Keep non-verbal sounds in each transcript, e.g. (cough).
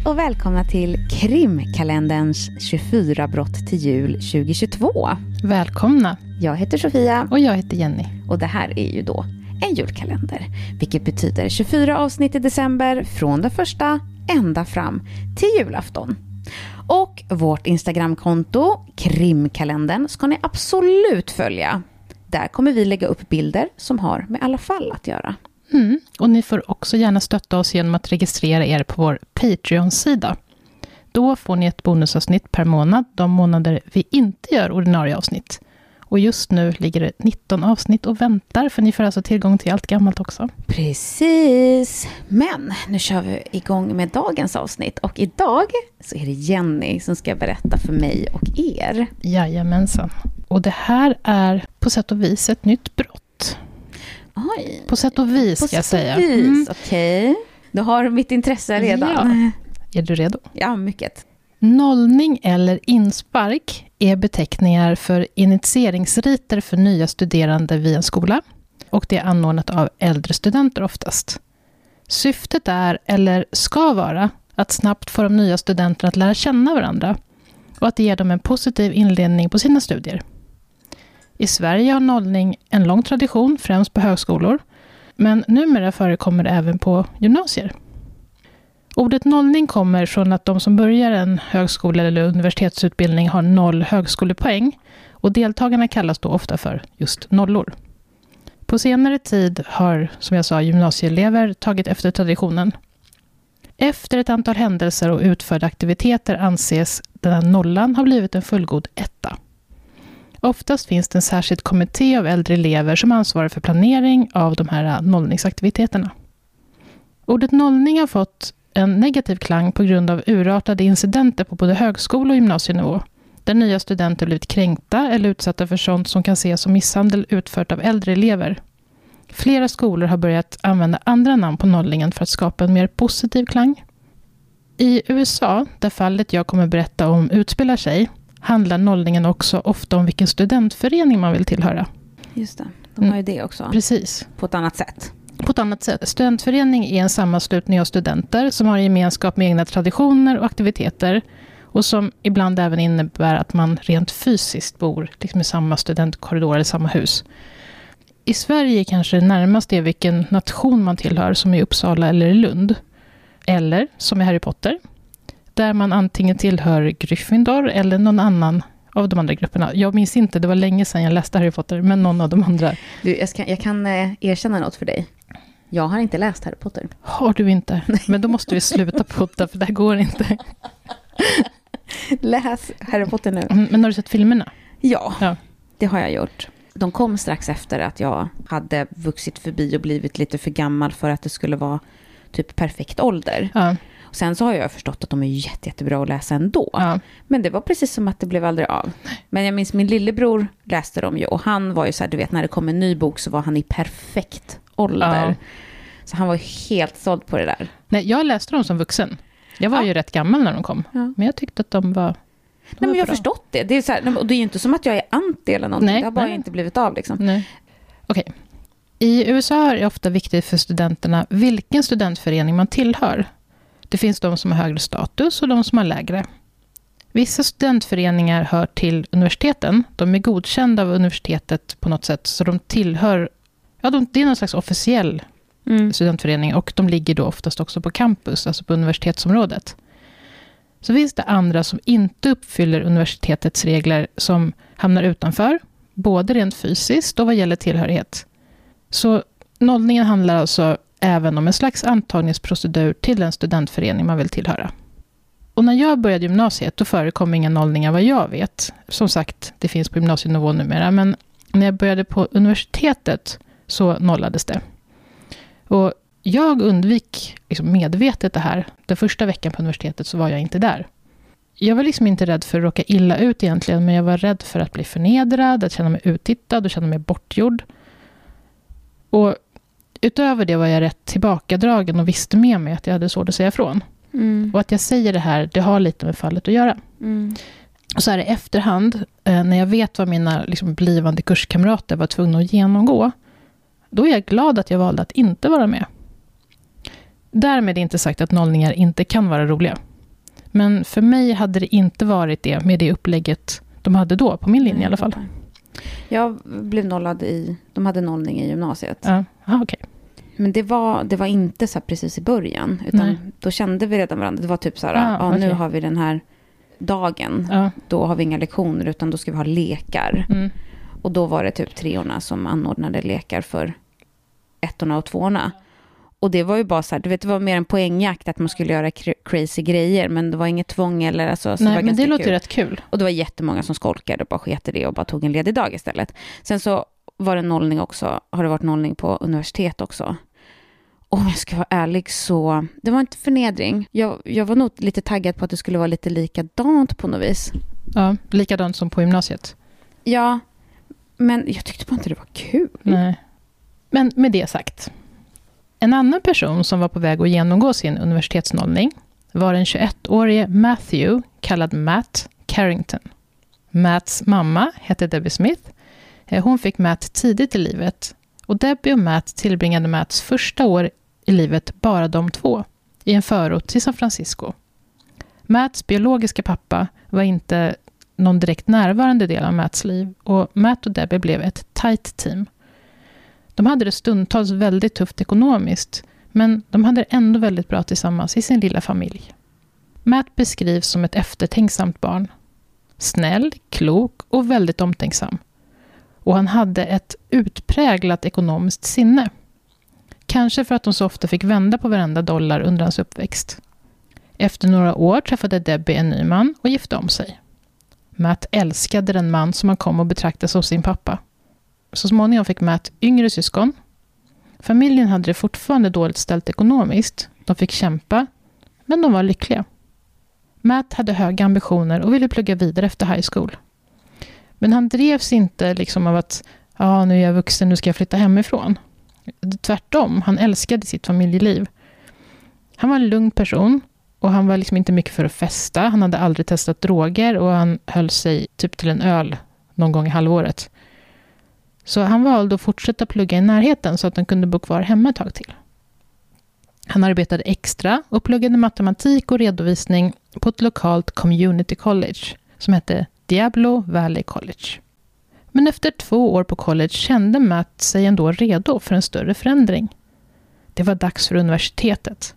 Hej och välkomna till krimkalenderns 24 brott till jul 2022. Välkomna. Jag heter Sofia. Och jag heter Jenny. Och det här är ju då en julkalender. Vilket betyder 24 avsnitt i december från den första ända fram till julafton. Och vårt Instagramkonto, krimkalendern, ska ni absolut följa. Där kommer vi lägga upp bilder som har med alla fall att göra. Mm. Och ni får också gärna stötta oss genom att registrera er på vår Patreon-sida. Då får ni ett bonusavsnitt per månad, de månader vi inte gör ordinarie avsnitt. Och just nu ligger det 19 avsnitt och väntar, för ni får alltså tillgång till allt gammalt också. Precis. Men nu kör vi igång med dagens avsnitt. Och idag så är det Jenny som ska berätta för mig och er. Jajamensan. Och det här är på sätt och vis ett nytt brott. Oj. På sätt och vis, ska jag säga. Vis. Mm. Okej. Du har mitt intresse redan. Ja. Är du redo? Ja, mycket. Nollning eller inspark är beteckningar för initieringsriter för nya studerande vid en skola. Och det är anordnat av äldre studenter oftast. Syftet är, eller ska vara, att snabbt få de nya studenterna att lära känna varandra och att ge dem en positiv inledning på sina studier. I Sverige har nollning en lång tradition, främst på högskolor, men numera förekommer det även på gymnasier. Ordet nollning kommer från att de som börjar en högskole eller universitetsutbildning har noll högskolepoäng och deltagarna kallas då ofta för just nollor. På senare tid har, som jag sa, gymnasieelever tagit efter traditionen. Efter ett antal händelser och utförda aktiviteter anses den här nollan ha blivit en fullgod etta. Oftast finns det en särskild kommitté av äldre elever som ansvarar för planering av de här äh, nollningsaktiviteterna. Ordet nollning har fått en negativ klang på grund av urartade incidenter på både högskole och gymnasienivå, där nya studenter blivit kränkta eller utsatta för sånt som kan ses som misshandel utfört av äldre elever. Flera skolor har börjat använda andra namn på nollningen för att skapa en mer positiv klang. I USA, där fallet jag kommer berätta om utspelar sig, handlar nollningen också ofta om vilken studentförening man vill tillhöra. Just det, de har ju det också. Precis. På ett annat sätt. På ett annat sätt. Studentförening är en sammanslutning av studenter som har gemenskap med egna traditioner och aktiviteter och som ibland även innebär att man rent fysiskt bor liksom i samma studentkorridor eller samma hus. I Sverige kanske det närmast är vilken nation man tillhör, som i Uppsala eller i Lund. Eller, som i Harry Potter, där man antingen tillhör Gryffindor eller någon annan av de andra grupperna. Jag minns inte, det var länge sedan jag läste Harry Potter, men någon av de andra. Du, jag, ska, jag kan eh, erkänna något för dig. Jag har inte läst Harry Potter. Har du inte? Men då måste vi sluta podda, för det här går inte. (laughs) Läs Harry Potter nu. Mm, Men har du sett filmerna? Ja, Ja. det har jag gjort. De kom strax efter att jag hade vuxit förbi och blivit lite för gammal för att det skulle vara typ perfekt ålder. Ja. Och sen så har jag förstått att de är jätte, jättebra att läsa ändå. ja. Men det var precis som att det blev aldrig av. Men jag minns min lillebror läste dem ju och han var ju så här, du vet när det kom en ny bok så var han i perfekt ålder. Ja. Så han var helt såld på det där. Nej, jag läste dem som vuxen. Jag var Ja. ju rätt gammal när de kom. Men jag tyckte att de var... De Nej, men jag har förstått det. Det är, så här, och det är ju inte som att jag är anti eller någonting. Nej, det har bara nej. inte blivit av liksom. Nej. Okej. I USA är det ofta viktigt för studenterna vilken studentförening man tillhör. Det finns de som har högre status och de som har lägre. Vissa studentföreningar hör till universiteten. De är godkända av universitetet på något sätt, så de tillhör... Ja, de, det är någon slags officiell Mm. studentförening och de ligger då oftast också på campus, alltså på universitetsområdet. Så finns det andra som inte uppfyller universitetets regler som hamnar utanför, både rent fysiskt och vad gäller tillhörighet. Så nollningen handlar alltså även om en slags antagningsprocedur till en studentförening man vill tillhöra. Och när jag började gymnasiet, då förekom inga nollningar vad jag vet. Som sagt, det finns på gymnasienivå numera, men när jag började på universitetet så nollades det. Och jag undvik liksom medvetet det här. Den första veckan på universitetet så var jag inte där. Jag var liksom inte rädd för att råka illa ut egentligen, men jag var rädd för att bli förnedrad, att känna mig uttittad och känna mig bortgjord. Och utöver det var jag rätt tillbakadragen och visste med mig att jag hade svårt att säga ifrån. Mm. Och att jag säger det här, det har lite med fallet att göra. Mm. Och så här i efterhand, eh, när jag vet vad mina liksom, blivande kurskamrater var tvungna att genomgå, då är jag glad att jag valde att inte vara med. Därmed inte sagt att nollningar inte kan vara roliga. Men för mig hade det inte varit det med det upplägget de hade då, på min linje i alla fall. Jag blev nollad i, de hade nollning i gymnasiet. Ja, ah, okej. Men det var, det var inte så här precis i början, utan Nej. då kände vi redan varandra. Det var typ så här, Ah, ja, nu okej. har vi den här dagen, Ja. då har vi inga lektioner, utan då ska vi ha lekar. Mm. Och då var det typ treorna som anordnade lekar för ettorna och tvåorna. Och det var ju bara så här, du vet, det var mer en poängjakt att man skulle göra cr- crazy grejer, men det var inget tvång eller alltså, så Nej, var men det låter kul. rätt kul. Och det var jättemånga som skolkade och bara sket det och bara tog en ledig dag istället. Sen så var det nollning också, har det varit nollning på universitet också. Om jag ska vara ärlig så, det var inte förnedring. Jag, jag var nog lite taggad på att det skulle vara lite likadant på något vis. Ja, likadant som på gymnasiet. Ja, men jag tyckte bara inte det var kul. Nej. Men med det sagt. En annan person som var på väg att genomgå sin universitetsnollning var den 21-årige Matthew, kallad Matt Carrington. Matts mamma hette Debbie Smith. Eh, hon fick Matt tidigt i livet och Debbie och Matt tillbringade Matts första år i livet bara de två i en förort till San Francisco. Matts biologiska pappa var inte någon direkt närvarande del av Matts liv och Matt och Debbie blev ett tight team. De hade det stundtals väldigt tufft ekonomiskt, men de hade det ändå väldigt bra tillsammans i sin lilla familj. Matt beskrivs som ett eftertänksamt barn. Snäll, klok och väldigt omtänksam. Och han hade ett utpräglat ekonomiskt sinne. Kanske för att de så ofta fick vända på varenda dollar under hans uppväxt. Efter några år träffade Debbie en ny man och gifte om sig. Matt älskade den man som han kom att betrakta som sin pappa. Så småningom fick Matt yngre syskon. Familjen hade det fortfarande dåligt ställt ekonomiskt. De fick kämpa, men de var lyckliga. Matt hade höga ambitioner och ville plugga vidare efter high school. Men han drevs inte liksom av att ja, nu är jag vuxen, nu ska jag flytta hemifrån. Tvärtom, han älskade sitt familjeliv. Han var en lugn person och han var liksom inte mycket för att festa. Han hade aldrig testat droger och han höll sig typ till en öl någon gång i halvåret. Så han valde att fortsätta plugga i närheten så att han kunde bo kvar hemma ett tag till. Han arbetade extra och pluggade matematik och redovisning på ett lokalt community college som hette Diablo Valley College. Men efter två år på college kände Matt sig ändå redo för en större förändring. Det var dags för universitetet.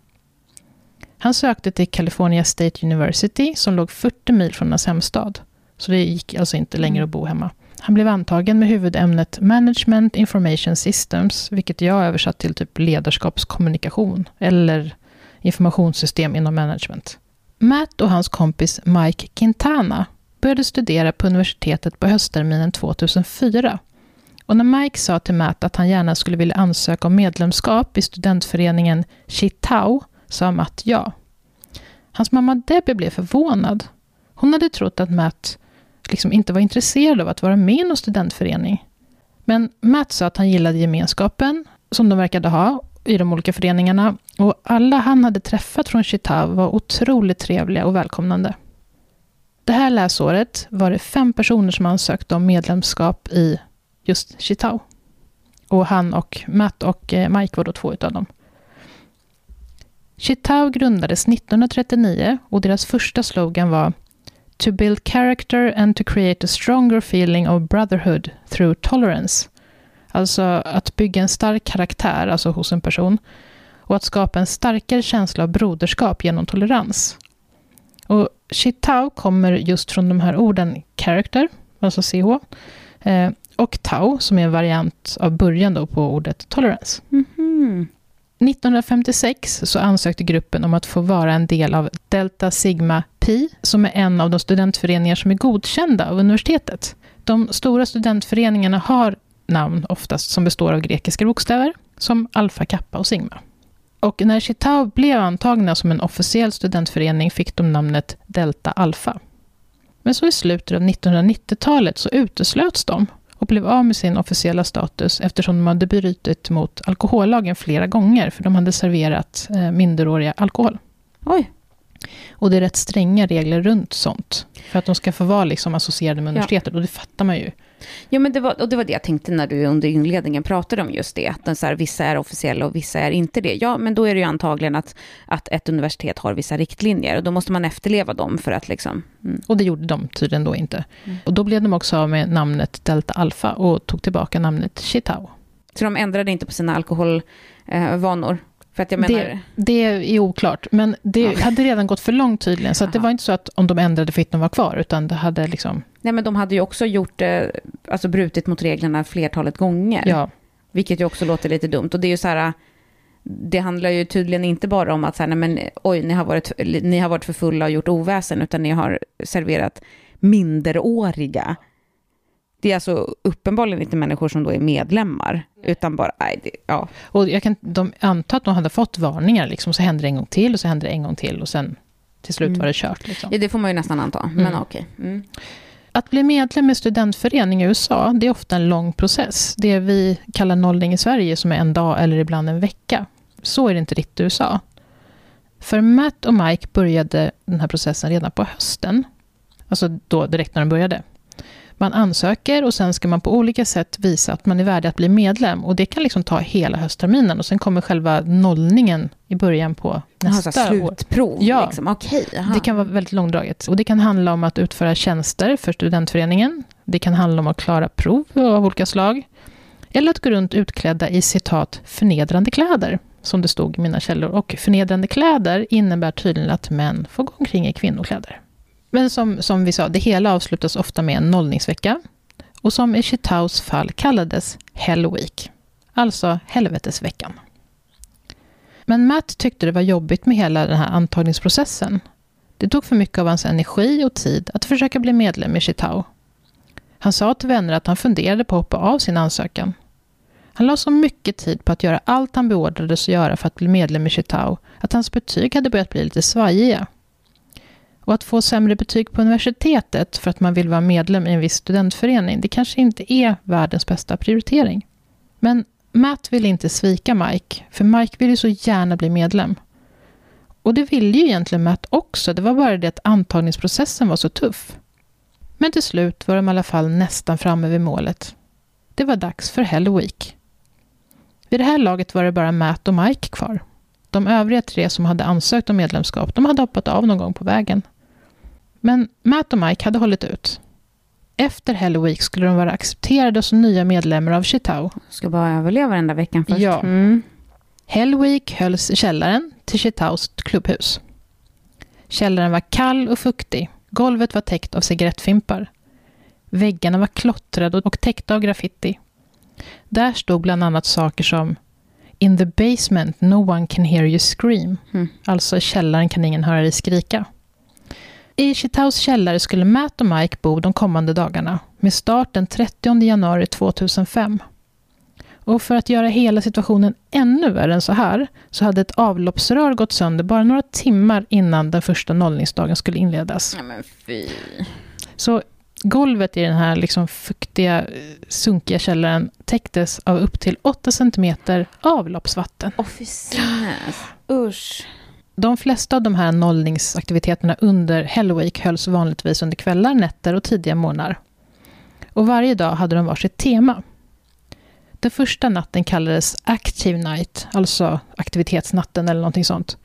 Han sökte till California State University som låg 40 mil från hans hemstad. Så det gick alltså inte längre att bo hemma. Han blev antagen med huvudämnet Management Information Systems, vilket jag översatt till typ ledarskapskommunikation eller informationssystem inom management. Matt och hans kompis Mike Quintana började studera på universitetet på höstterminen 2004. Och när Mike sa till Matt att han gärna skulle vilja ansöka om medlemskap i studentföreningen Chitao sa Matt ja. Hans mamma Debbie blev förvånad. Hon hade trott att Matt liksom inte var intresserad av att vara med i någon studentförening. Men Matt sa att han gillade gemenskapen, som de verkade ha i de olika föreningarna. Och alla han hade träffat från Chitav var otroligt trevliga och välkomnande. Det här läsåret var det fem personer som ansökte om medlemskap i just Chitau. Och han och Matt och eh, Mike var då två utav dem. Chitau grundades 1939 och deras första slogan var To build character and to create a stronger feeling of brotherhood through tolerance. Alltså att bygga en stark karaktär, alltså hos en person, och att skapa en starkare känsla av broderskap genom tolerans. Och Chitao kommer just från de här orden character, alltså ch, eh, och tau, som är en variant av början då på ordet tolerance. Mhm. 1956 så ansökte gruppen om att få vara en del av Delta Sigma Pi, som är en av de studentföreningar som är godkända av universitetet. De stora studentföreningarna har namn oftast som består av grekiska bokstäver, som Alfa, Kappa och Sigma. Och när Chitau blev antagna som en officiell studentförening fick de namnet Delta Alpha. Men så i slutet av 1990-talet så uteslöts de och blev av med sin officiella status eftersom de hade brutit mot alkohollagen flera gånger för de hade serverat eh, minderåriga alkohol. Oj. Och det är rätt stränga regler runt sånt. För att de ska få vara liksom associerade med universitetet. Ja. Och det fattar man ju. Ja, men det var, och det var det jag tänkte när du under inledningen pratade om just det. Att så här, vissa är officiella och vissa är inte det. Ja, men då är det ju antagligen att, att ett universitet har vissa riktlinjer. Och då måste man efterleva dem för att liksom... Mm. Och det gjorde de tydligen då inte. Mm. Och då blev de också av med namnet Delta Alpha och tog tillbaka namnet Chitao. Så de ändrade inte på sina alkoholvanor? För att jag menar... det, det är oklart, men det ja. hade redan gått för långt tydligen. Så det var inte så att om de ändrade fick de vara kvar, utan det hade liksom... Nej, men de hade ju också gjort, alltså brutit mot reglerna flertalet gånger. Ja. Vilket ju också låter lite dumt. Och det är ju så här, det handlar ju tydligen inte bara om att så här, nej men oj, ni har, varit, ni har varit för fulla och gjort oväsen, utan ni har serverat minderåriga det är alltså uppenbarligen inte människor som då är medlemmar, utan bara, nej, det, ja. Och jag kan de antar att de hade fått varningar, liksom, så hände det en gång till, och så hände det en gång till, och sen till slut mm. var det kört. Liksom. Ja, det får man ju nästan anta, men mm. okej. Mm. Att bli medlem i studentförening i USA, det är ofta en lång process. Det vi kallar nollning i Sverige, som är en dag eller ibland en vecka. Så är det inte riktigt i USA. För Matt och Mike började den här processen redan på hösten. Alltså då direkt när de började. Man ansöker och sen ska man på olika sätt visa att man är värdig att bli medlem. Och det kan liksom ta hela höstterminen och sen kommer själva nollningen i början på nästa aha, slutprov, år. Ja, liksom. okay, det kan vara väldigt långdraget. Och det kan handla om att utföra tjänster för studentföreningen. Det kan handla om att klara prov av olika slag. Eller att gå runt utklädda i citat förnedrande kläder, som det stod i mina källor. Och förnedrande kläder innebär tydligen att män får gå omkring i kvinnokläder. Men som, som vi sa, det hela avslutas ofta med en nollningsvecka. Och som i Chitaus fall kallades Hell Week. Alltså helvetesveckan. Men Matt tyckte det var jobbigt med hela den här antagningsprocessen. Det tog för mycket av hans energi och tid att försöka bli medlem i Chitau. Han sa till vänner att han funderade på att hoppa av sin ansökan. Han la så mycket tid på att göra allt han beordrades att göra för att bli medlem i Chitau att hans betyg hade börjat bli lite svajiga. Och att få sämre betyg på universitetet för att man vill vara medlem i en viss studentförening, det kanske inte är världens bästa prioritering. Men Matt vill inte svika Mike, för Mike vill ju så gärna bli medlem. Och det ville ju egentligen Matt också, det var bara det att antagningsprocessen var så tuff. Men till slut var de i alla fall nästan framme vid målet. Det var dags för Hell Week. Vid det här laget var det bara Matt och Mike kvar. De övriga tre som hade ansökt om medlemskap, de hade hoppat av någon gång på vägen. Men Matt och Mike hade hållit ut. Efter Hell Week skulle de vara accepterade som nya medlemmar av Chitau. Ska bara överleva den där veckan först. Ja. Mm. Hell Week hölls i källaren till Chitaus klubbhus. Källaren var kall och fuktig. Golvet var täckt av cigarettfimpar. Väggarna var klottrade och täckta av graffiti. Där stod bland annat saker som In the basement no one can hear you scream. Mm. Alltså i källaren kan ingen höra dig skrika. I Chitaus källare skulle Matt och Mike bo de kommande dagarna, med start den 30 januari 2005. Och för att göra hela situationen ännu värre än så här, så hade ett avloppsrör gått sönder bara några timmar innan den första nollningsdagen skulle inledas. Ja. Så golvet i den här liksom fuktiga, sunkiga källaren täcktes av upp till 8 cm avloppsvatten. Åh, fy Usch. De flesta av de här nollningsaktiviteterna under Hellweek hölls vanligtvis under kvällar, nätter och tidiga morgnar. Och varje dag hade de varsitt tema. Den första natten kallades Active Night, alltså aktivitetsnatten eller någonting sånt.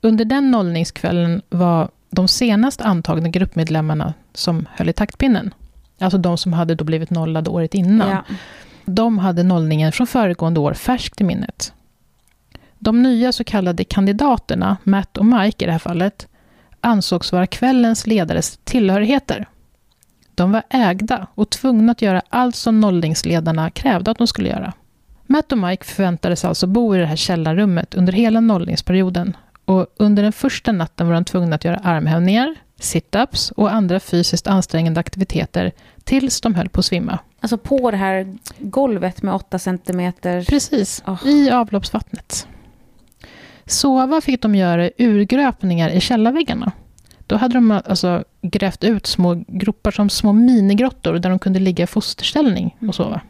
Under den nollningskvällen var de senast antagna gruppmedlemmarna som höll i taktpinnen, alltså de som hade då blivit nollade året innan, ja. de hade nollningen från föregående år färskt i minnet. De nya så kallade kandidaterna, Matt och Mike i det här fallet, ansågs vara kvällens ledares tillhörigheter. De var ägda och tvungna att göra allt som nollningsledarna krävde att de skulle göra. Matt och Mike förväntades alltså bo i det här källarrummet under hela nollningsperioden och under den första natten var de tvungna att göra armhävningar, sit-ups och andra fysiskt ansträngande aktiviteter tills de höll på att svimma. Alltså på det här golvet med 8 centimeter? Precis, oh. i avloppsvattnet. Sova fick de göra urgröpningar i källarväggarna. Då hade de alltså grävt ut små gropar som små minigrottor där de kunde ligga i fosterställning och sova.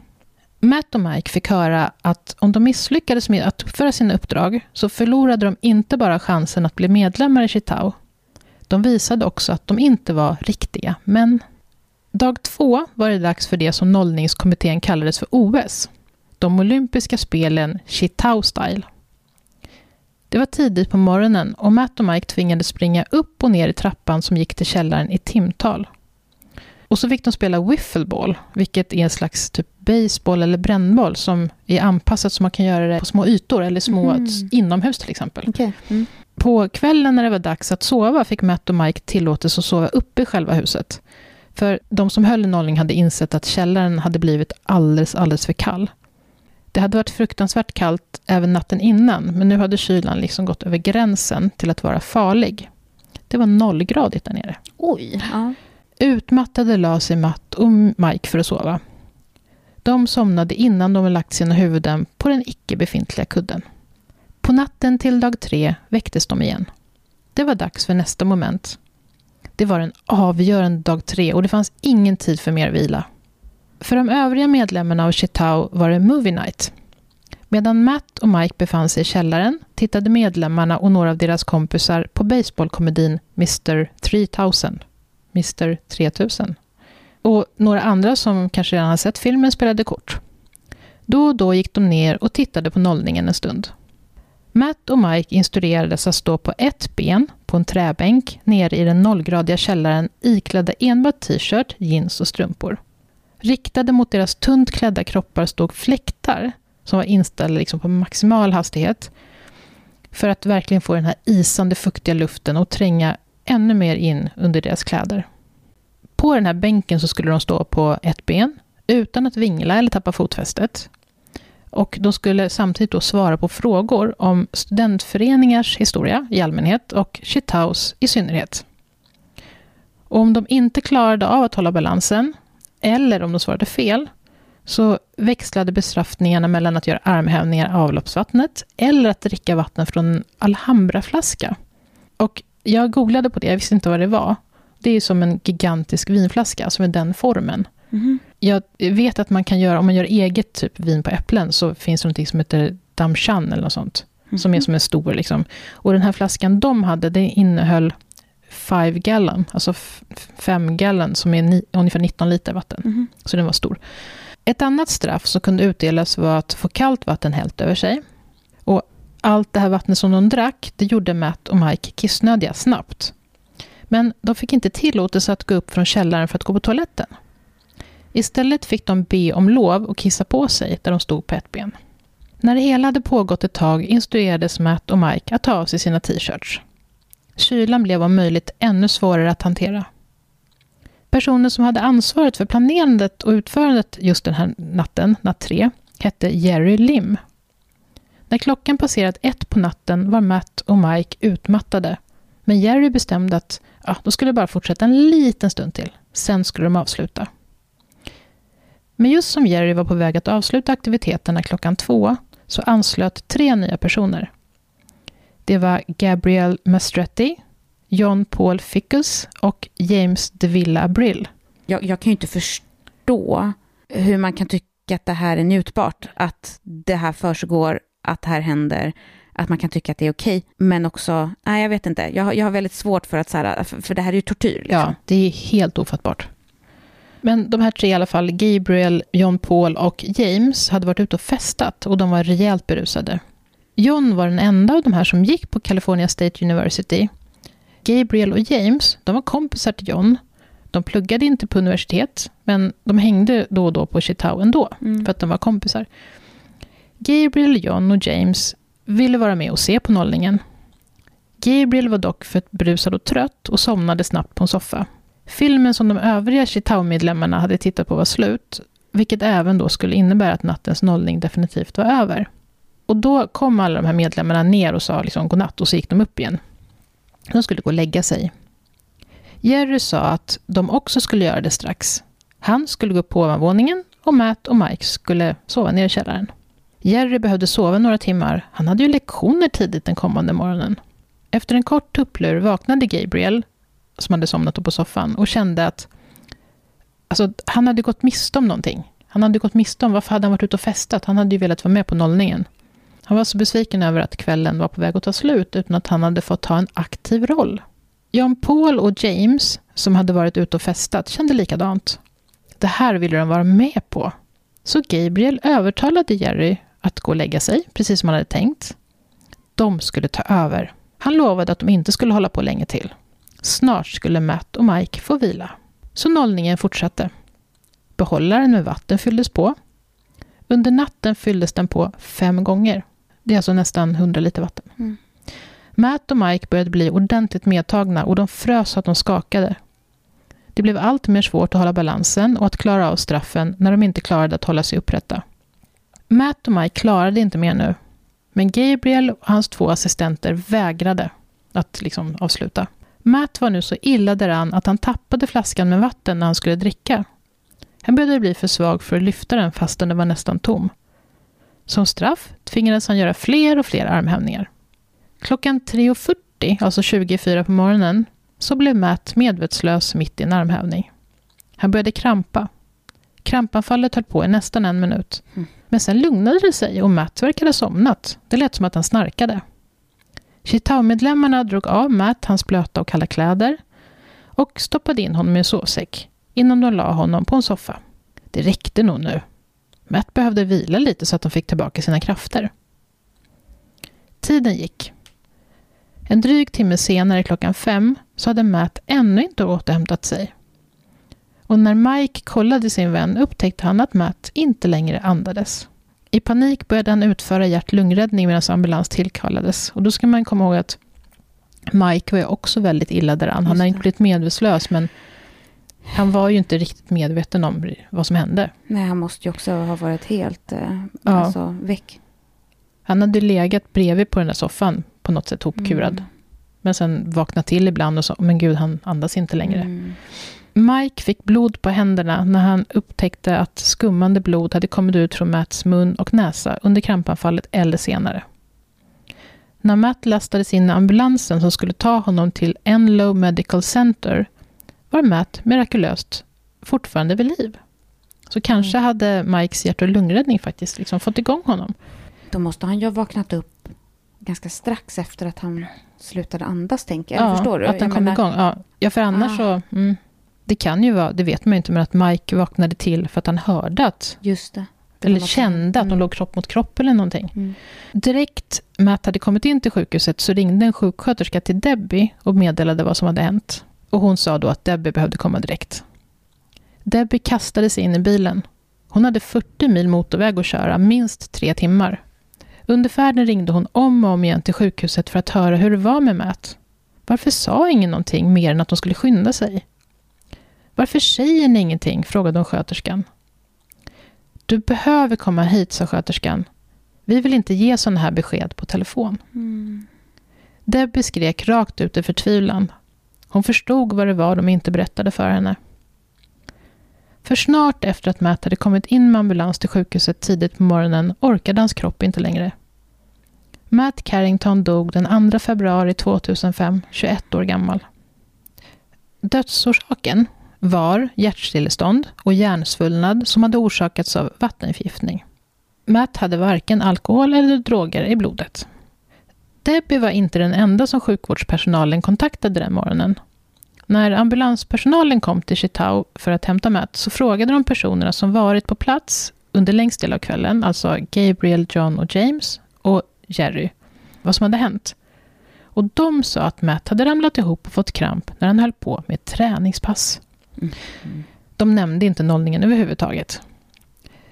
Matt och Mike fick höra att om de misslyckades med att uppföra sina uppdrag så förlorade de inte bara chansen att bli medlemmar i Chitao. De visade också att de inte var riktiga män. Dag två var det dags för det som nollningskommittén kallades för OS. De olympiska spelen Chitao Style. Det var tidigt på morgonen och Matt och Mike tvingades springa upp och ner i trappan som gick till källaren i timtal. Och så fick de spela wiffleball, vilket är en slags typ baseball eller brännboll som är anpassat så man kan göra det på små ytor eller små mm. inomhus till exempel. Okay. Mm. På kvällen när det var dags att sova fick Matt och Mike tillåtelse att sova uppe i själva huset. För de som höll i nollning hade insett att källaren hade blivit alldeles, alldeles för kall. Det hade varit fruktansvärt kallt även natten innan, men nu hade kylan liksom gått över gränsen till att vara farlig. Det var nollgradigt där nere. Oj! Ja. Utmattade la sig Matt och Mike för att sova. De somnade innan de lagt sina huvuden på den icke befintliga kudden. På natten till dag tre väcktes de igen. Det var dags för nästa moment. Det var en avgörande dag tre och det fanns ingen tid för mer vila. För de övriga medlemmarna av Chitao var det Movie Night. Medan Matt och Mike befann sig i källaren tittade medlemmarna och några av deras kompisar på baseballkomedin Mr 3000. Mr 3000. Och några andra som kanske redan har sett filmen spelade kort. Då och då gick de ner och tittade på nollningen en stund. Matt och Mike instruerades att stå på ett ben på en träbänk nere i den nollgradiga källaren iklädda enbart t-shirt, jeans och strumpor. Riktade mot deras tunt klädda kroppar stod fläktar som var inställda liksom på maximal hastighet för att verkligen få den här isande fuktiga luften och tränga ännu mer in under deras kläder. På den här bänken så skulle de stå på ett ben utan att vingla eller tappa fotfästet. Och de skulle samtidigt då svara på frågor om studentföreningars historia i allmänhet och Chitaus i synnerhet. Och om de inte klarade av att hålla balansen, eller om de svarade fel, så växlade bestraffningarna mellan att göra armhävningar av avloppsvattnet eller att dricka vatten från en Alhambra-flaska. Och jag googlade på det, jag visste inte vad det var. Det är som en gigantisk vinflaska, som är den formen. Mm. Jag vet att man kan göra, om man gör eget typ vin på äpplen, så finns det något som heter damchan eller något sånt. Mm. Som är som en stor liksom. Och den här flaskan de hade, det innehöll 5 gallon, alltså 5 gallon, som är ni, ungefär 19 liter vatten. Mm. Så den var stor. Ett annat straff som kunde utdelas var att få kallt vatten hällt över sig. Och allt det här vattnet som de drack, det gjorde Matt och Mike kissnödiga snabbt. Men de fick inte tillåtelse att gå upp från källaren för att gå på toaletten. Istället fick de be om lov och kissa på sig där de stod på ett ben. När det hela hade pågått ett tag instruerades Matt och Mike att ta av sig sina t-shirts. Kylan blev om möjligt ännu svårare att hantera. Personen som hade ansvaret för planerandet och utförandet just den här natten, natt tre, hette Jerry Lim. När klockan passerat ett på natten var Matt och Mike utmattade. Men Jerry bestämde att ja, de skulle bara fortsätta en liten stund till. Sen skulle de avsluta. Men just som Jerry var på väg att avsluta aktiviteterna klockan två så anslöt tre nya personer. Det var Gabriel Mastretti, John Paul Fickus och James de Villa Abril. Jag, jag kan ju inte förstå hur man kan tycka att det här är njutbart, att det här försiggår, att det här händer, att man kan tycka att det är okej, men också, nej jag vet inte, jag, jag har väldigt svårt för att, så här, för, för det här är ju tortyr. Liksom. Ja, det är helt ofattbart. Men de här tre i alla fall, Gabriel, John Paul och James, hade varit ute och festat och de var rejält berusade. John var den enda av de här som gick på California State University. Gabriel och James, de var kompisar till John. De pluggade inte på universitet, men de hängde då och då på Chitao ändå, mm. för att de var kompisar. Gabriel, John och James ville vara med och se på nollningen. Gabriel var dock för berusad och trött och somnade snabbt på en soffa. Filmen som de övriga Chitao-medlemmarna hade tittat på var slut, vilket även då skulle innebära att nattens nollning definitivt var över. Och då kom alla de här medlemmarna ner och sa liksom godnatt och så gick de upp igen. De skulle gå och lägga sig. Jerry sa att de också skulle göra det strax. Han skulle gå upp på ovanvåningen och Matt och Mike skulle sova nere i källaren. Jerry behövde sova några timmar. Han hade ju lektioner tidigt den kommande morgonen. Efter en kort tupplur vaknade Gabriel, som hade somnat på soffan, och kände att alltså, han hade gått miste om någonting. Han hade gått miste om, varför hade han varit ute och festat? Han hade ju velat vara med på nollningen. Han var så besviken över att kvällen var på väg att ta slut utan att han hade fått ta en aktiv roll. John Paul och James, som hade varit ute och festat, kände likadant. Det här ville de vara med på. Så Gabriel övertalade Jerry att gå och lägga sig, precis som han hade tänkt. De skulle ta över. Han lovade att de inte skulle hålla på länge till. Snart skulle Matt och Mike få vila. Så nollningen fortsatte. Behållaren med vatten fylldes på. Under natten fylldes den på fem gånger. Det är alltså nästan 100 liter vatten. Mm. Matt och Mike började bli ordentligt medtagna och de frös så att de skakade. Det blev allt mer svårt att hålla balansen och att klara av straffen när de inte klarade att hålla sig upprätta. Matt och Mike klarade inte mer nu. Men Gabriel och hans två assistenter vägrade att liksom avsluta. Matt var nu så illa däran att han tappade flaskan med vatten när han skulle dricka. Han började bli för svag för att lyfta den fastän den var nästan tom. Som straff tvingades han göra fler och fler armhävningar. Klockan 3.40, alltså 24 på morgonen, så blev Matt medvetslös mitt i en armhävning. Han började krampa. Krampanfallet höll på i nästan en minut. Mm. Men sen lugnade det sig och Matt verkade somnat. Det lät som att han snarkade. Chitao-medlemmarna drog av Matt hans blöta och kalla kläder och stoppade in honom i en sovsäck innan de la honom på en soffa. Det räckte nog nu. Matt behövde vila lite så att de fick tillbaka sina krafter. Tiden gick. En dryg timme senare, klockan fem, så hade Matt ännu inte återhämtat sig. Och när Mike kollade sin vän upptäckte han att Matt inte längre andades. I panik började han utföra hjärt-lungräddning medan ambulans tillkallades. Och då ska man komma ihåg att Mike var också väldigt illa däran. Han har inte blivit medvetslös, men han var ju inte riktigt medveten om vad som hände. Nej, han måste ju också ha varit helt eh, ja. alltså, väck. Han hade legat bredvid på den där soffan, på något sätt hopkurad. Mm. Men sen vaknat till ibland och sa, men gud, han andas inte längre. Mm. Mike fick blod på händerna när han upptäckte att skummande blod hade kommit ut från Matts mun och näsa under krampanfallet eller senare. När Matt lastades in i ambulansen som skulle ta honom till Enlow Medical Center var Matt mirakulöst fortfarande vid liv. Så kanske mm. hade Mikes hjärt och lungräddning faktiskt liksom fått igång honom. Då måste han ju ha vaknat upp ganska strax efter att han slutade andas, tänker jag. Ja, Förstår du? att den kom menar... igång. Ja. ja, för annars ah. så... Mm, det kan ju vara, det vet man ju inte, men att Mike vaknade till för att han hörde att... Just det. Eller kände att de mm. låg kropp mot kropp eller någonting. Mm. Direkt Matt hade kommit in till sjukhuset så ringde en sjuksköterska till Debbie och meddelade vad som hade hänt. Och hon sa då att Debbie behövde komma direkt. Debbie kastade sig in i bilen. Hon hade 40 mil motorväg att köra, minst tre timmar. Under färden ringde hon om och om igen till sjukhuset för att höra hur det var med Matt. Varför sa ingen någonting mer än att de skulle skynda sig? Varför säger ni ingenting? frågade hon sköterskan. Du behöver komma hit, sa sköterskan. Vi vill inte ge sådana här besked på telefon. Mm. Debbie skrek rakt ut i förtvivlan. Hon förstod vad det var de inte berättade för henne. För snart efter att Matt hade kommit in med ambulans till sjukhuset tidigt på morgonen orkade hans kropp inte längre. Matt Carrington dog den 2 februari 2005, 21 år gammal. Dödsorsaken var hjärtstillestånd och hjärnsvullnad som hade orsakats av vattenförgiftning. Matt hade varken alkohol eller droger i blodet. Debbie var inte den enda som sjukvårdspersonalen kontaktade den morgonen. När ambulanspersonalen kom till Chitao för att hämta Matt så frågade de personerna som varit på plats under längst del av kvällen, alltså Gabriel, John och James och Jerry, vad som hade hänt. Och de sa att Matt hade ramlat ihop och fått kramp när han höll på med ett träningspass. Mm. De nämnde inte nollningen överhuvudtaget.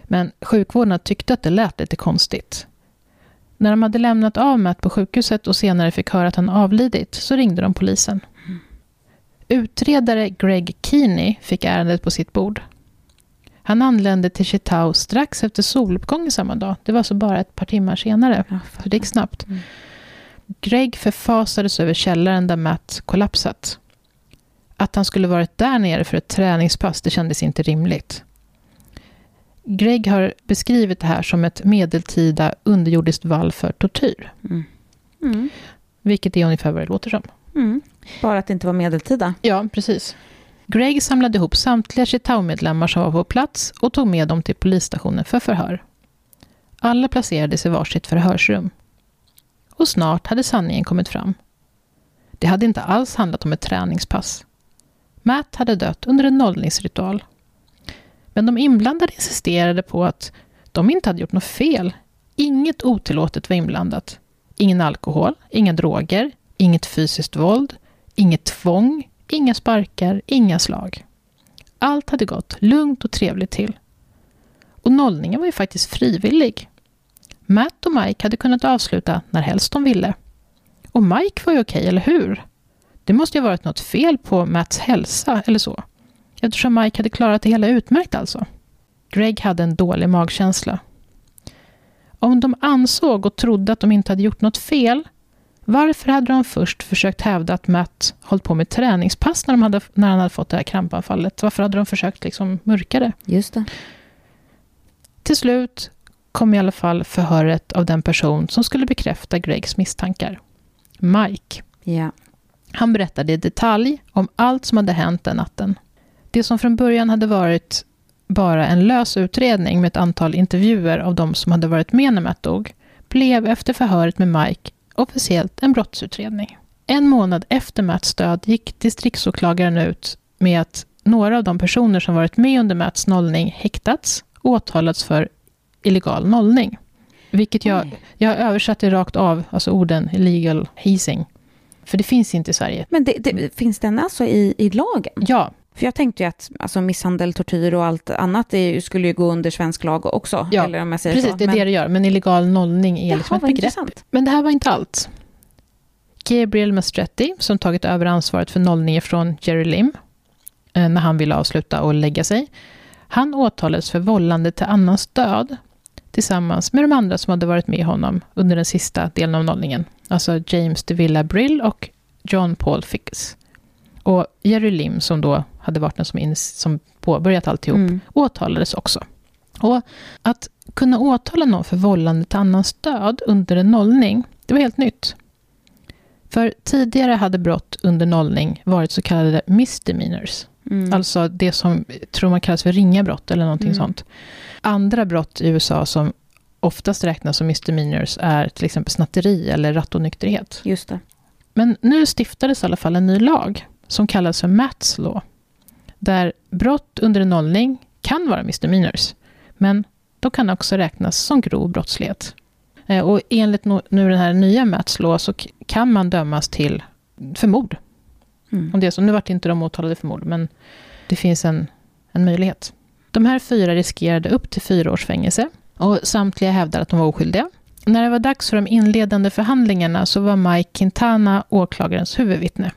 Men sjukvården tyckte att det lät lite konstigt. När de hade lämnat av Matt på sjukhuset och senare fick höra att han avlidit så ringde de polisen. Utredare Greg Keeney fick ärendet på sitt bord. Han anlände till Chitao strax efter soluppgången samma dag. Det var så bara ett par timmar senare. Så det gick snabbt. Mm. Greg förfasades över källaren där Matt kollapsat. Att han skulle varit där nere för ett träningspass, det kändes inte rimligt. Greg har beskrivit det här som ett medeltida underjordiskt vall för tortyr. Mm. Mm. Vilket är ungefär vad det låter som. Mm. Bara att det inte var medeltida. Ja, precis. Greg samlade ihop samtliga Chitau-medlemmar som var på plats och tog med dem till polisstationen för förhör. Alla placerades i varsitt förhörsrum. Och snart hade sanningen kommit fram. Det hade inte alls handlat om ett träningspass. Matt hade dött under en nollningsritual. Men de inblandade insisterade på att de inte hade gjort något fel. Inget otillåtet var inblandat. Ingen alkohol, inga droger, inget fysiskt våld, inget tvång, inga sparkar, inga slag. Allt hade gått lugnt och trevligt till. Och nollningen var ju faktiskt frivillig. Matt och Mike hade kunnat avsluta när helst de ville. Och Mike var ju okej, eller hur? Det måste ju ha varit något fel på Matts hälsa eller så. Eftersom Mike hade klarat det hela utmärkt alltså. Greg hade en dålig magkänsla. Om de ansåg och trodde att de inte hade gjort något fel, varför hade de först försökt hävda att Matt hållit på med träningspass när, de hade, när han hade fått det här krampanfallet? Varför hade de försökt liksom mörka det? Just det. Till slut kom i alla fall förhöret av den person som skulle bekräfta Gregs misstankar. Mike. Ja. Han berättade i detalj om allt som hade hänt den natten. Det som från början hade varit bara en lös utredning med ett antal intervjuer av de som hade varit med när Matt dog, blev efter förhöret med Mike officiellt en brottsutredning. En månad efter Matts död gick distriktsåklagaren ut med att några av de personer som varit med under Matts nollning häktats och åtalats för illegal nollning. Vilket jag, jag har översatt det rakt av, alltså orden illegal hazing. För det finns inte i Sverige. Men det, det, finns den alltså i, i lagen? Ja, För jag tänkte ju att alltså, misshandel, tortyr och allt annat det skulle ju gå under svensk lag också. Ja, eller om jag säger precis så. det är Men- det det gör. Men illegal nollning är liksom Jaha, ett vad begrepp. intressant. Men det här var inte allt. Gabriel Mastretti, som tagit över ansvaret för nollningen från Jerry Lim, eh, när han ville avsluta och lägga sig, han åtalades för vållande till annans död, tillsammans med de andra som hade varit med honom under den sista delen av nollningen. Alltså James de Villa Brill och John Paul Ficks. Och Jerry Lim, som då hade varit den som, in, som påbörjat alltihop, Mm. åtalades också. Och att kunna åtala någon för vållande till annans död under en nollning, det var helt nytt. För tidigare hade brott under nollning varit så kallade misdemeanors. Mm. Alltså det som tror man kallas för ringa brott eller någonting Mm. sånt. Andra brott i USA som oftast räknas som misdemeanors är till exempel snatteri eller rattonykterhet. Just det. Men nu stiftades i alla fall en ny lag som kallas för Matts law. Där brott under en nollning kan vara misdemeanors, men de kan också räknas som grov brottslighet. Eh, Och enligt nu den här nya Matts law så kan man dömas till för mord. Mm. Om det är så. Nu vart inte de åtalade för mord, men det finns en, en möjlighet. De här fyra riskerade upp till fyra års fängelse och samtliga hävdade att de var oskyldiga. När det var dags för de inledande förhandlingarna så var Mike Quintana åklagarens huvudvittne.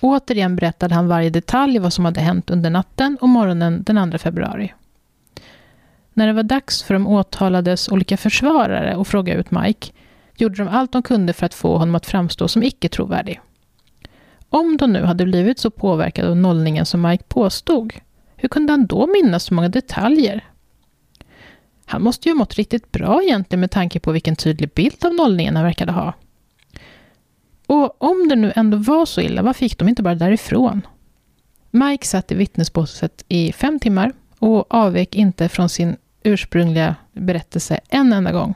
Återigen berättade han varje detalj vad som hade hänt under natten och morgonen den 2 februari. När det var dags för de åtalades olika försvarare att fråga ut Mike gjorde de allt de kunde för att få honom att framstå som icke trovärdig. Om de nu hade blivit så påverkade av nollningen som Mike påstod, hur kunde han då minnas så många detaljer? Han måste ju ha mått riktigt bra egentligen med tanke på vilken tydlig bild av nollningen han verkade ha. Och om det nu ändå var så illa, varför gick de inte bara därifrån? Mike satt i vittnesbåset i fem timmar och avvek inte från sin ursprungliga berättelse en enda gång.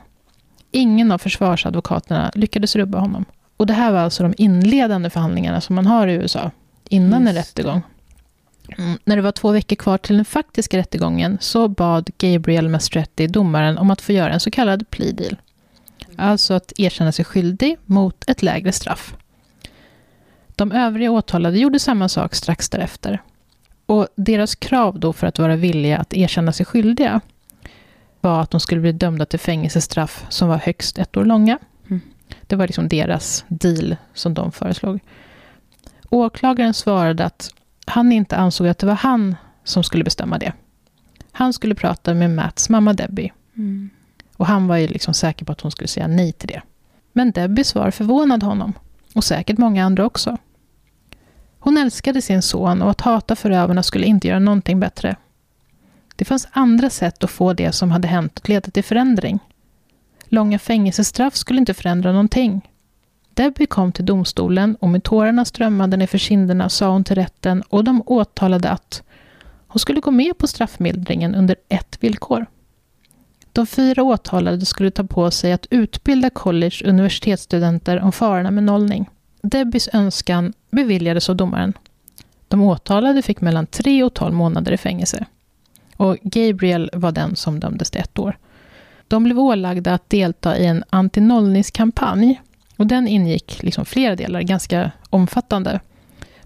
Ingen av försvarsadvokaterna lyckades rubba honom. Och det här var alltså de inledande förhandlingarna som man har i USA, innan en rättegång. Mm, när det var två veckor kvar till den faktiska rättegången så bad Gabriel Mastretti domaren om att få göra en så kallad plea deal. Alltså att erkänna sig skyldig mot ett lägre straff. De övriga åtalade gjorde samma sak strax därefter. Och deras krav då för att vara villiga att erkänna sig skyldiga var att de skulle bli dömda till fängelsestraff som var högst ett år långa. Mm. Det var liksom deras deal som de föreslog. Åklagaren svarade att han inte ansåg att det var han som skulle bestämma det. Han skulle prata med Matts mamma Debbie. Mm. Och han var ju liksom säker på att hon skulle säga nej till det. Men Debbies svar förvånade honom. Och säkert många andra också. Hon älskade sin son och att hata förövarna skulle inte göra någonting bättre. Det fanns andra sätt att få det som hade hänt att leda till förändring. Långa fängelsestraff skulle inte förändra någonting. Debbie kom till domstolen och med tårarna strömmande ner för kinderna sa hon till rätten och de åtalade att hon skulle gå med på straffmildringen under ett villkor. De fyra åtalade skulle ta på sig att utbilda college och universitetsstudenter om farorna med nollning. Debbies önskan beviljades av domaren. De åtalade fick mellan tre och tolv månader i fängelse. Och Gabriel var den som dömdes till ett år. De blev ålagda att delta i en antinollningskampanj. Och den ingick liksom flera delar, ganska omfattande.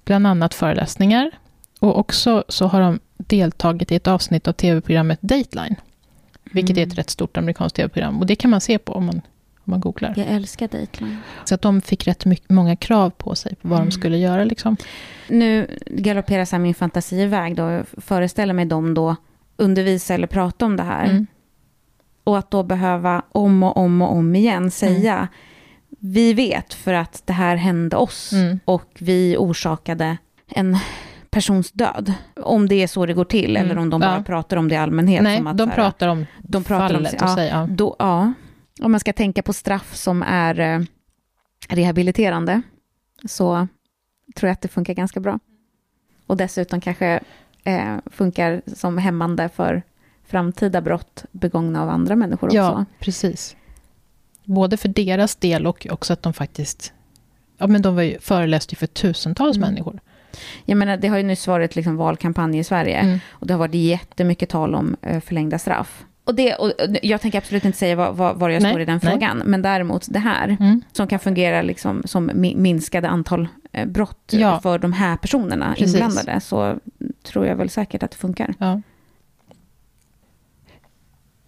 Bland annat föreläsningar. Och också så har de deltagit i ett avsnitt av tv-programmet Dateline. Vilket mm. är ett rätt stort amerikanskt tv-program. Och det kan man se på om man, om man googlar. Jag älskar Dateline. Så att de fick rätt mycket, många krav på sig på vad mm. de skulle göra. Liksom. Nu galopperar så min fantasi iväg. Då. Jag föreställer mig dem då undervisa eller prata om det här. Mm. Och att då behöva om och om och om igen säga mm. vi vet för att det här hände oss mm. och vi orsakade en persons död. Om det är så det går till, mm. eller om de bara ja. pratar om det i allmänhet. Nej, att, de pratar om de pratar fallet. Om, ja, sig, ja. Då, ja. Om man ska tänka på straff som är eh, rehabiliterande, så tror jag att det funkar ganska bra. Och dessutom kanske eh, funkar som hämmande för framtida brott begångna av andra människor också. Ja, precis. Både för deras del och också att de faktiskt... Ja, men de var ju, föreläste ju för tusentals mm. människor. Jag menar, det har ju nyss varit liksom valkampanj i Sverige. Mm. Och det har varit jättemycket tal om eh, förlängda straff. Och, det, och jag tänker absolut inte säga var, var, var jag nej, står i den nej. frågan. Men däremot det här, mm. som kan fungera liksom som minskade antal eh, brott ja. för de här personerna Precis. inblandade. Så tror jag väl säkert att det funkar. Ja.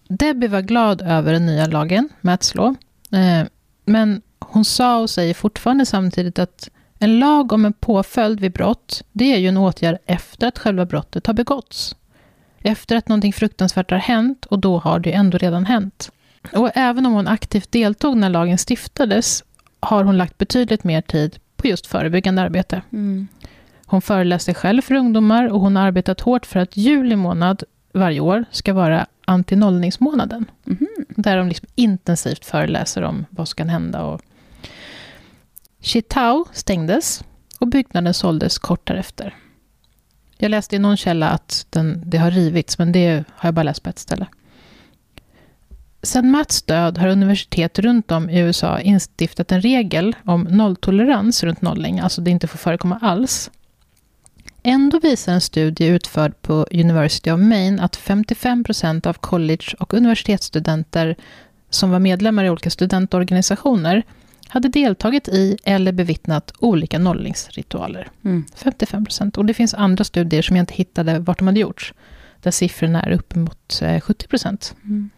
Debbie var glad över den nya lagen, Mats law. Eh, men hon sa och säger fortfarande samtidigt att en lag om en påföljd vid brott, det är ju en åtgärd efter att själva brottet har begåtts. Efter att någonting fruktansvärt har hänt och då har det ändå redan hänt. Och även om hon aktivt deltog när lagen stiftades har hon lagt betydligt mer tid på just förebyggande arbete. Mm. Hon föreläser själv för ungdomar och hon har arbetat hårt för att juli månad varje år ska vara antinollningsmånaden. Mm. Där de liksom intensivt föreläser om vad som kan hända. Och Chitao stängdes och byggnaden såldes kort därefter. Jag läste i någon källa att den, det har rivits, men det har jag bara läst på ett ställe. Sedan Mats död har universitet runt om i USA instiftat en regel om nolltolerans runt nolling, alltså det inte får förekomma alls. Ändå visar en studie utförd på University of Maine att 55 procent av college och universitetsstudenter som var medlemmar i olika studentorganisationer hade deltagit i eller bevittnat olika nollningsritualer. Mm. 55 procent. Och det finns andra studier som jag inte hittade vart de hade gjorts, där siffrorna är uppemot 70 eh, procent. Mm.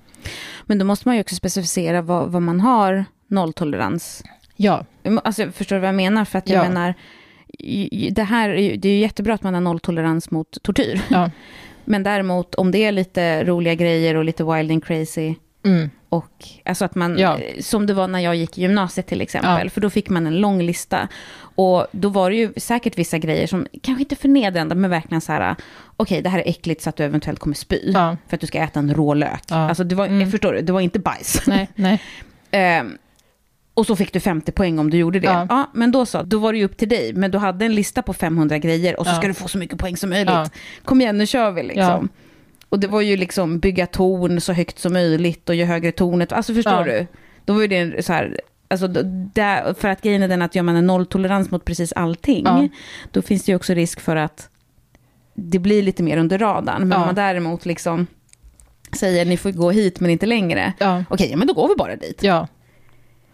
Men då måste man ju också specificera vad, vad man har nolltolerans. Ja. Alltså, förstår du vad jag menar? För att jag ja. menar, det här det är ju jättebra att man har nolltolerans mot tortyr. Ja. (laughs) Men däremot om det är lite roliga grejer och lite wild and crazy, mm. och alltså att man, ja. som det var när jag gick i gymnasiet till exempel, ja. för då fick man en lång lista. Och då var det ju säkert vissa grejer som, kanske inte förnedrande, men verkligen så här, okej okay, det här är äckligt så att du eventuellt kommer spy, ja. för att du ska äta en rå lök. Alltså det var, mm. förstår du, det var inte bajs. Nej, nej. um, (laughs) Och så fick du 50 poäng om du gjorde det. Ja. ja. men då så, då var det ju upp till dig. Men du hade en lista på 500 grejer och så ja. ska du få så mycket poäng som möjligt. Ja. Kom igen, nu kör vi liksom. Och det var ju liksom bygga torn så högt som möjligt och ju högre tornet, alltså förstår du? Då var ju det så här, alltså där, för att grejen är den att gör man en nolltolerans mot precis allting, då finns det ju också risk för att det blir lite mer under radarn. Men om man däremot liksom säger ni får gå hit men inte längre, okej, ja, men då går vi bara dit. Ja.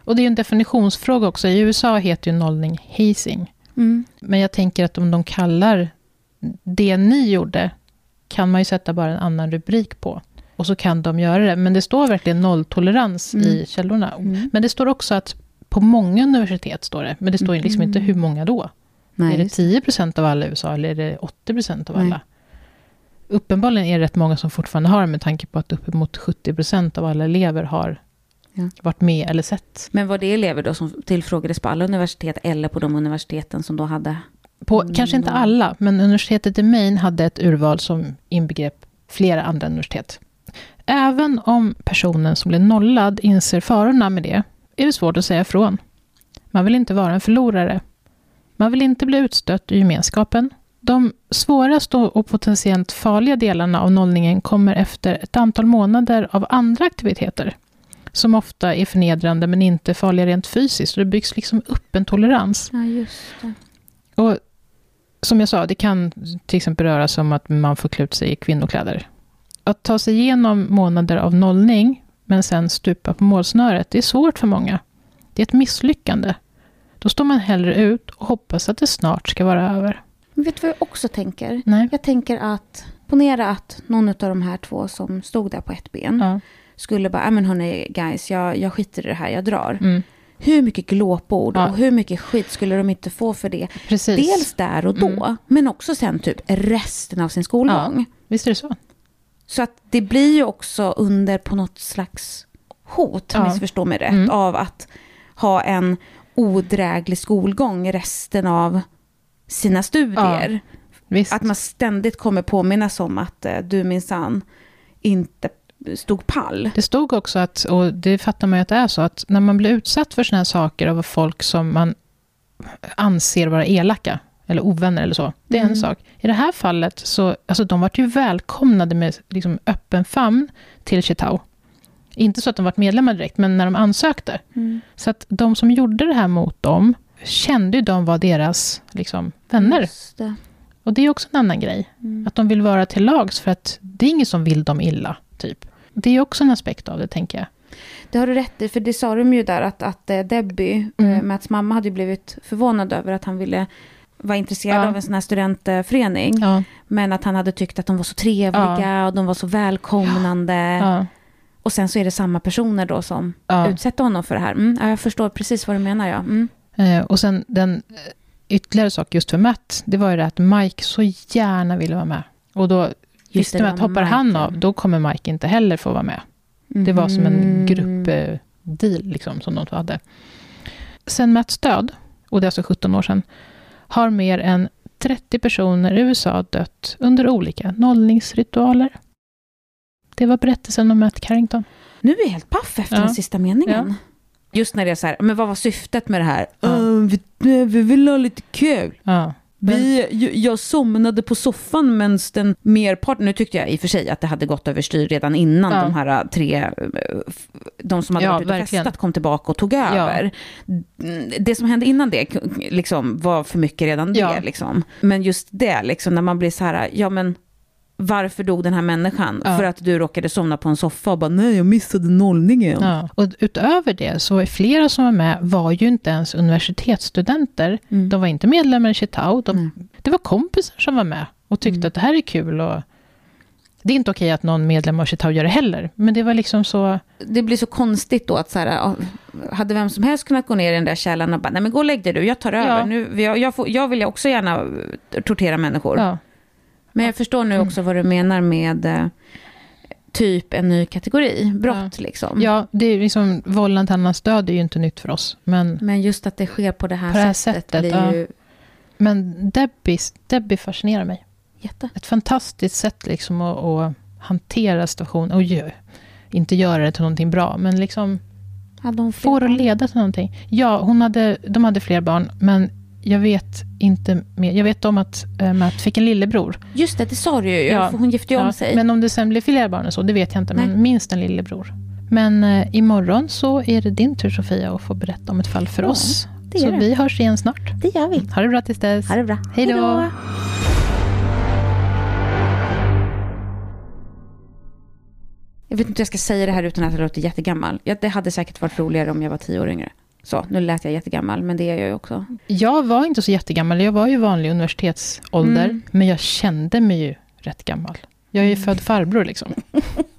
Och det är en definitionsfråga också. I USA heter ju nollning hazing. Mm. Men jag tänker att om de kallar det ni gjorde, kan man ju sätta bara en annan rubrik på. Och så kan de göra det. Men det står verkligen nolltolerans mm. i källorna. Mm. Men det står också att på många universitet står det. Men det står liksom inte hur många då. Nej, är det 10% av alla i USA eller är det 80% av alla? Nej. Uppenbarligen är det rätt många som fortfarande har med tanke på att uppemot 70% av alla elever har ja. varit med eller sett. Men var det elever då som tillfrågades på alla universitet eller på de universiteten som då hade? På, mm, kanske inte alla, men universitetet i Maine hade ett urval som inbegrep flera andra universitet. Även om personen som blev nollad inser farorna med det, är det svårt att säga ifrån. Man vill inte vara en förlorare. Man vill inte bli utstött ur gemenskapen. De svåraste och potentiellt farliga delarna av nollningen kommer efter ett antal månader av andra aktiviteter, som ofta är förnedrande men inte farliga rent fysiskt. Det byggs liksom upp en tolerans. Ja. Och som jag sa, det kan till exempel röra sig om att man får klä ut sig i kvinnokläder. Att ta sig igenom månader av nollning, men sen stupa på målsnöret, det är svårt för många. Det är ett misslyckande. Då står man hellre ut och hoppas att det snart ska vara över. Men vet du vad jag också tänker? Nej. Jag tänker att, ponera att någon av de här två som stod där på ett ben Ja. skulle bara, "Ja, men hörni guys, jag, jag skiter i det här, jag drar. Mm. Hur mycket glåpord Ja. och hur mycket skit skulle de inte få för det? Precis. Dels där och då, Mm. men också sen typ resten av sin skolgång. Visst är det så? Så att det blir ju också under på något slags hot, Ja. missförstå mig rätt, Mm. av att ha en odräglig skolgång resten av sina studier. Visst. Att man ständigt kommer påminnas om att eh, du minsann inte stod pall. Det stod också att, och det fattar man ju att det är så, att när man blir utsatt för såna här saker av folk som man anser vara elaka, eller ovänner eller så, det är Mm. en sak. I det här fallet så, alltså de var ju välkomnade med liksom öppen famn till Chitao. Inte så att de varit medlemmar direkt, men när de ansökte. Så att de som gjorde det här mot dem, kände ju de var deras liksom, vänner. Det. Och det är också en annan grej. Mm. Att de vill vara till lags för att det är ingen som vill dem illa, typ. Det är också en aspekt av det, tänker jag. Det har du rätt i, för det sa de ju där att, att eh, Debbie, Mm. eh, Mats mamma, hade blivit förvånad över att han ville vara intresserad Ja. av en sån här studentförening. Ja, Men att han hade tyckt att de var så trevliga och de var så välkomnande. ja, Och sen så är det samma personer då som ja. utsätter honom för det här. Mm, ja, jag förstår precis vad du menar, ja. Mm. Eh, och sen den ytterligare sak just för Matt, det var ju det att Mike så gärna ville vara med. Och då visste det, att hoppar han ja. av, då kommer Mike inte heller få vara med. Det var som en Mhm. gruppdeal liksom, som de hade. Sen Matts död, och det är alltså 17 år sedan, har mer än 30 personer i USA dött under olika nollningsritualer. Det var berättelsen om Matt Carrington. Nu är jag helt paff efter Ja. den sista meningen. Just när det är så här, men vad var syftet med det här? Ja. "Åh, vi, vi vill ha lite kul. Ja, Vi, jag- somnade på soffan medan den merparten, nu tyckte jag i och för sig att det hade gått överstyr redan innan Ja. de här äh, tre, äh, de som hade Ja, varit ute och verkligen. festat kom tillbaka och tog över. Mm, Det som hände innan det liksom, var för mycket redan det. Ja. Liksom. Men just det, liksom, när man blir så här, ja men varför dog den här människan? Ja. För att du råkade somna på en soffa och bara, nej jag missade nollningen. Ja. Och utöver det så flera som var med var ju inte ens universitetsstudenter. Mm. De var inte medlemmar i Chitao. De, Nej. det var kompisar som var med och tyckte Mm. att det här är kul. Och, det är inte okej att någon medlem av Chitao gör det heller, men det var liksom så... det blir så konstigt då att så här, hade vem som helst kunnat gå ner i den där källan och bara, nej men gå och lägg dig du, jag tar över. Ja. Nu, jag, jag, får, jag vill också gärna tortera människor. Ja, Men jag förstår nu också vad du menar med eh, typ en ny kategori, brott liksom. ja det är liksom, vållan till annans död är ju inte nytt för oss. Men, Men just att det sker på det här, På det här sättet, sättet, ja. ju men Debbie, Debbie fascinerar mig. jätte... Ett fantastiskt sätt liksom att, att hantera situationen. Och ju, inte göra det till någonting bra, men liksom fler får att leda till någonting. Ja, hon hade, de hade fler barn, men jag vet inte mer. Jag vet om att äh, Matt fick en lillebror. Just det, det sa du ju, Ja. hon gifte ju om Ja, sig. Men om det sen blev fler barn och så, det vet jag inte. Nej. Men minst en lillebror. Men eh, imorgon så är det din tur Sofia att få berätta om ett fall för Ja, oss. det Så det. vi hörs igen snart. Det gör vi. Ha det bra tills dess. Ha det bra. Hej då. Jag vet inte hur jag ska säga det här utan att jag låter jättegammal. Det hade säkert varit roligare om jag var tio år yngre. Så, nu lät jag jättegammal, men det är jag ju också. Jag var inte så jättegammal. Jag var ju vanlig universitetsålder. Mm. Men jag kände mig ju rätt gammal. Jag är ju född farbror liksom. (laughs)